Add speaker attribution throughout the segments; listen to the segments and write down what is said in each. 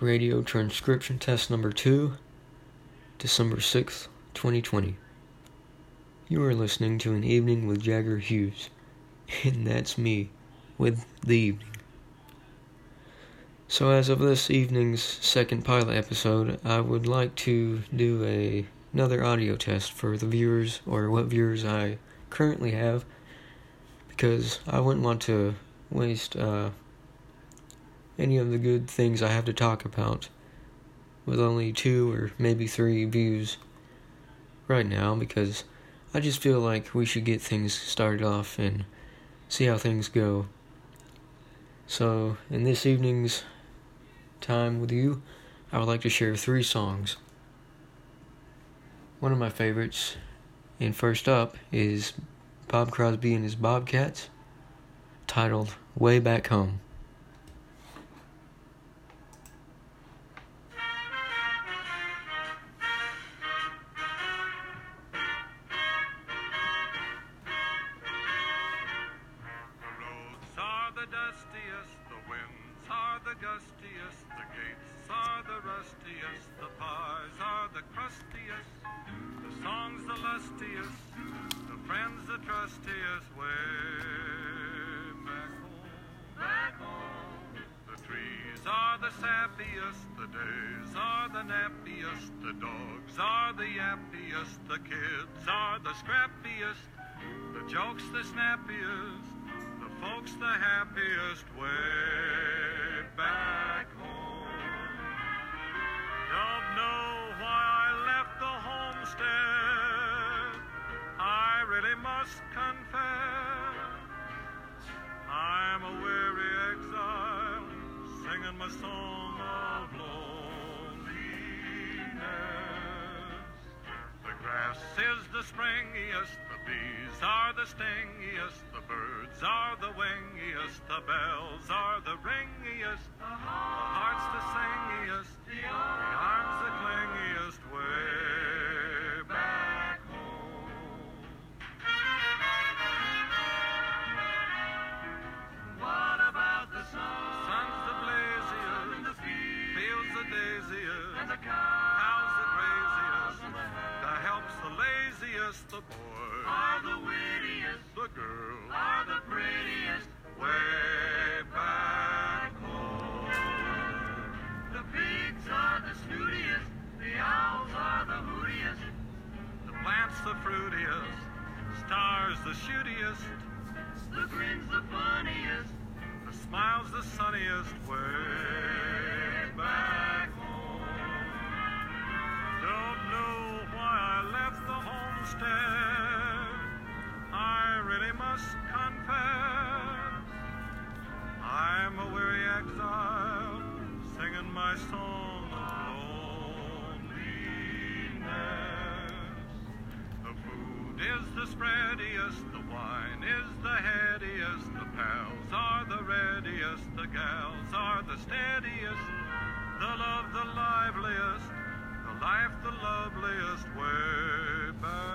Speaker 1: Radio transcription test number two, December 6th, 2020. You are listening to an evening with Jagger Hughes, and that's me with the evening. So, as of this evening's second pilot episode, I would like to do a, another audio test for the viewers or what viewers I currently have because I wouldn't want to waste uh, any of the good things I have to talk about with only two or maybe three views right now because I just feel like we should get things started off and see how things go. So, in this evening's time with you, I would like to share three songs. One of my favorites, and first up, is Bob Crosby and his Bobcats, titled Way Back Home.
Speaker 2: Sappiest, the bars are the crustiest, the songs the lustiest, the friends the trustiest way back home. The trees are the saptiest, the days are the nappiest, the dogs are the yappiest, the kids are the scrappiest, the jokes the snappiest, the folks the happiest way back home. Don't know why I left the homestead, I really must confess. I'm a weary exile singing my song of loneliness. The grass is the springiest, the bees are the stingiest, the birds are the wingiest, the bells are the ringiest, the boys are the wittiest, the girls are the prettiest, way back home. The pigs are the snootiest, the owls are the hootiest, the plants the fruitiest, stars the shootiest, the grin's the funniest, the smile's the sunniest way back home. Don't know why I left the homestead. I really must confess. I'm a weary exile, singing my song of loneliness. The food is the spreadiest, the wine is the headiest, the pals are the readiest, the gals are the steadiest, the love the liveliest, the life the loveliest, way back,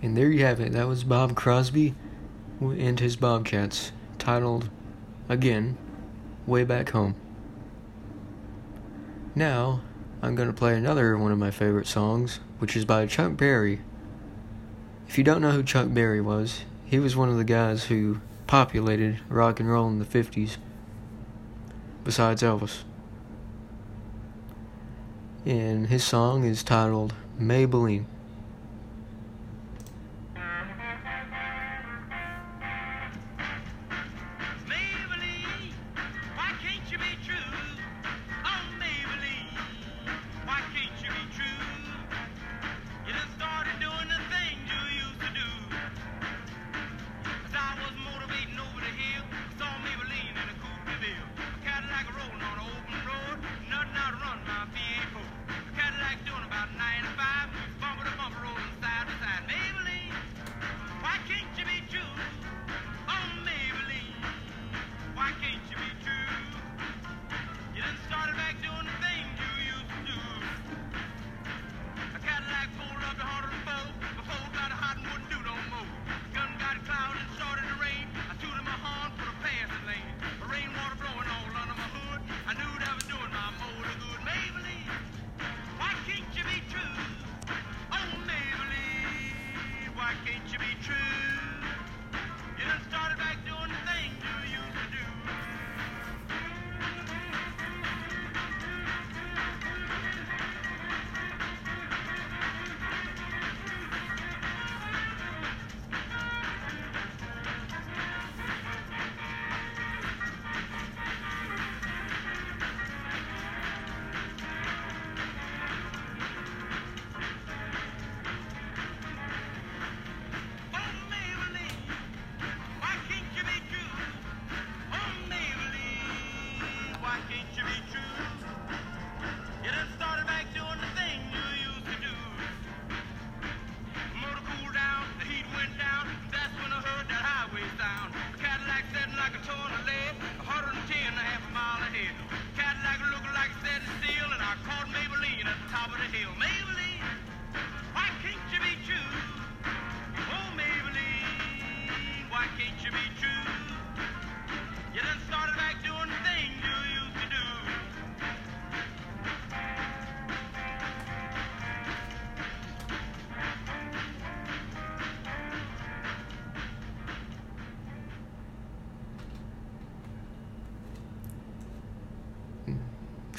Speaker 1: And there you have it. That was Bob Crosby and his Bobcats, titled, again, Way Back Home. Now, I'm going to play another one of my favorite songs, which is by Chuck Berry. If you don't know who Chuck Berry was, he was one of the guys who populated rock and roll in the 50s, besides Elvis. And his song is titled Maybelline.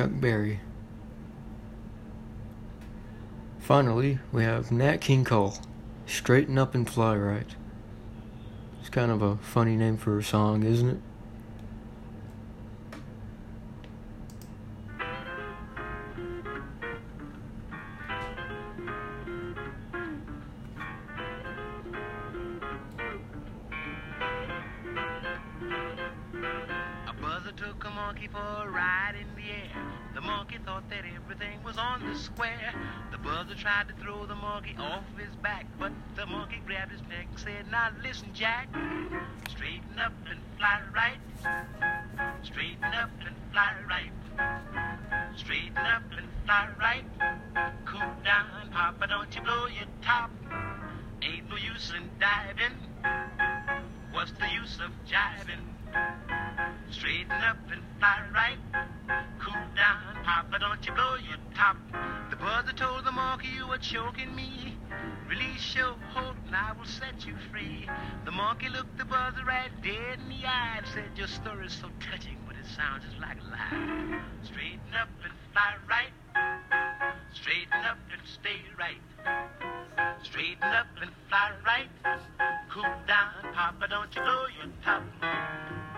Speaker 1: Chuck Berry. Finally, we have Nat King Cole, Straighten Up and Fly Right. It's kind of a funny name for a song, isn't it?
Speaker 3: Took a monkey for a ride monkey thought that everything was on the square. The buzzer tried to throw the monkey off his back, but the monkey grabbed his neck and said, Now listen, Jack. Straighten up and fly right. Straighten up and fly right. Straighten up and fly right. Cool down, Papa, don't you blow your top. Ain't no use in diving. What's the use of jiving? Straighten up and fly right. Down, Papa, don't you blow your top. The buzzer told the monkey you were choking me. Release your hold and I will set you free. The monkey looked the buzzer right dead in the eye and said, Your story's so touching, but it sounds just like a lie. Straighten up and fly right. Straighten up and stay right. Straighten up and fly right. Cool down, Papa, don't you blow your top.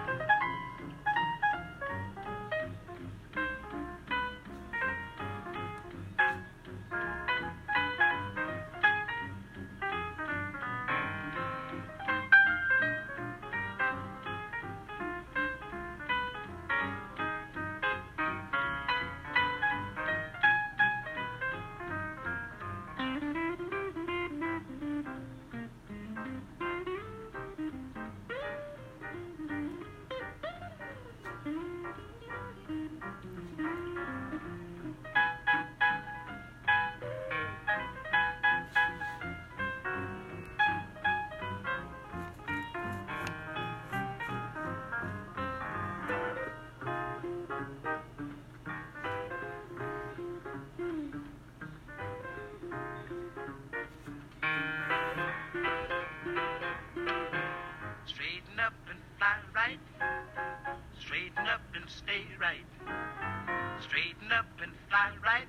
Speaker 3: Right. Straighten up and fly right.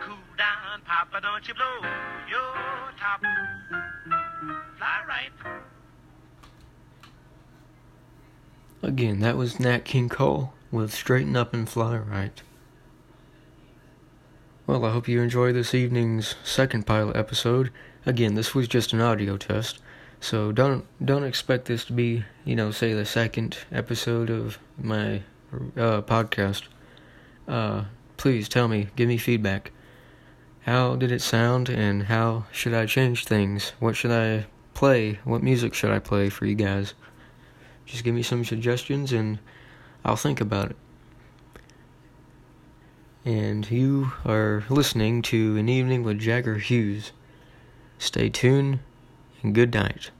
Speaker 3: Cool down, Papa, don't you blow your top. Fly right.
Speaker 1: Again, that was Nat King Cole with Straighten Up and Fly Right. Well, I hope you enjoy this evening's second pilot episode. Again, this was just an audio test, so don't don't expect this to be, you know, say the second episode of my uh, podcast. Uh, please tell me, give me feedback. How did it sound, and how should I change things? What should I play? What music should I play for you guys? Just give me some suggestions and I'll think about it. And you are listening to An Evening with Jagger Hughes. Stay tuned and good night.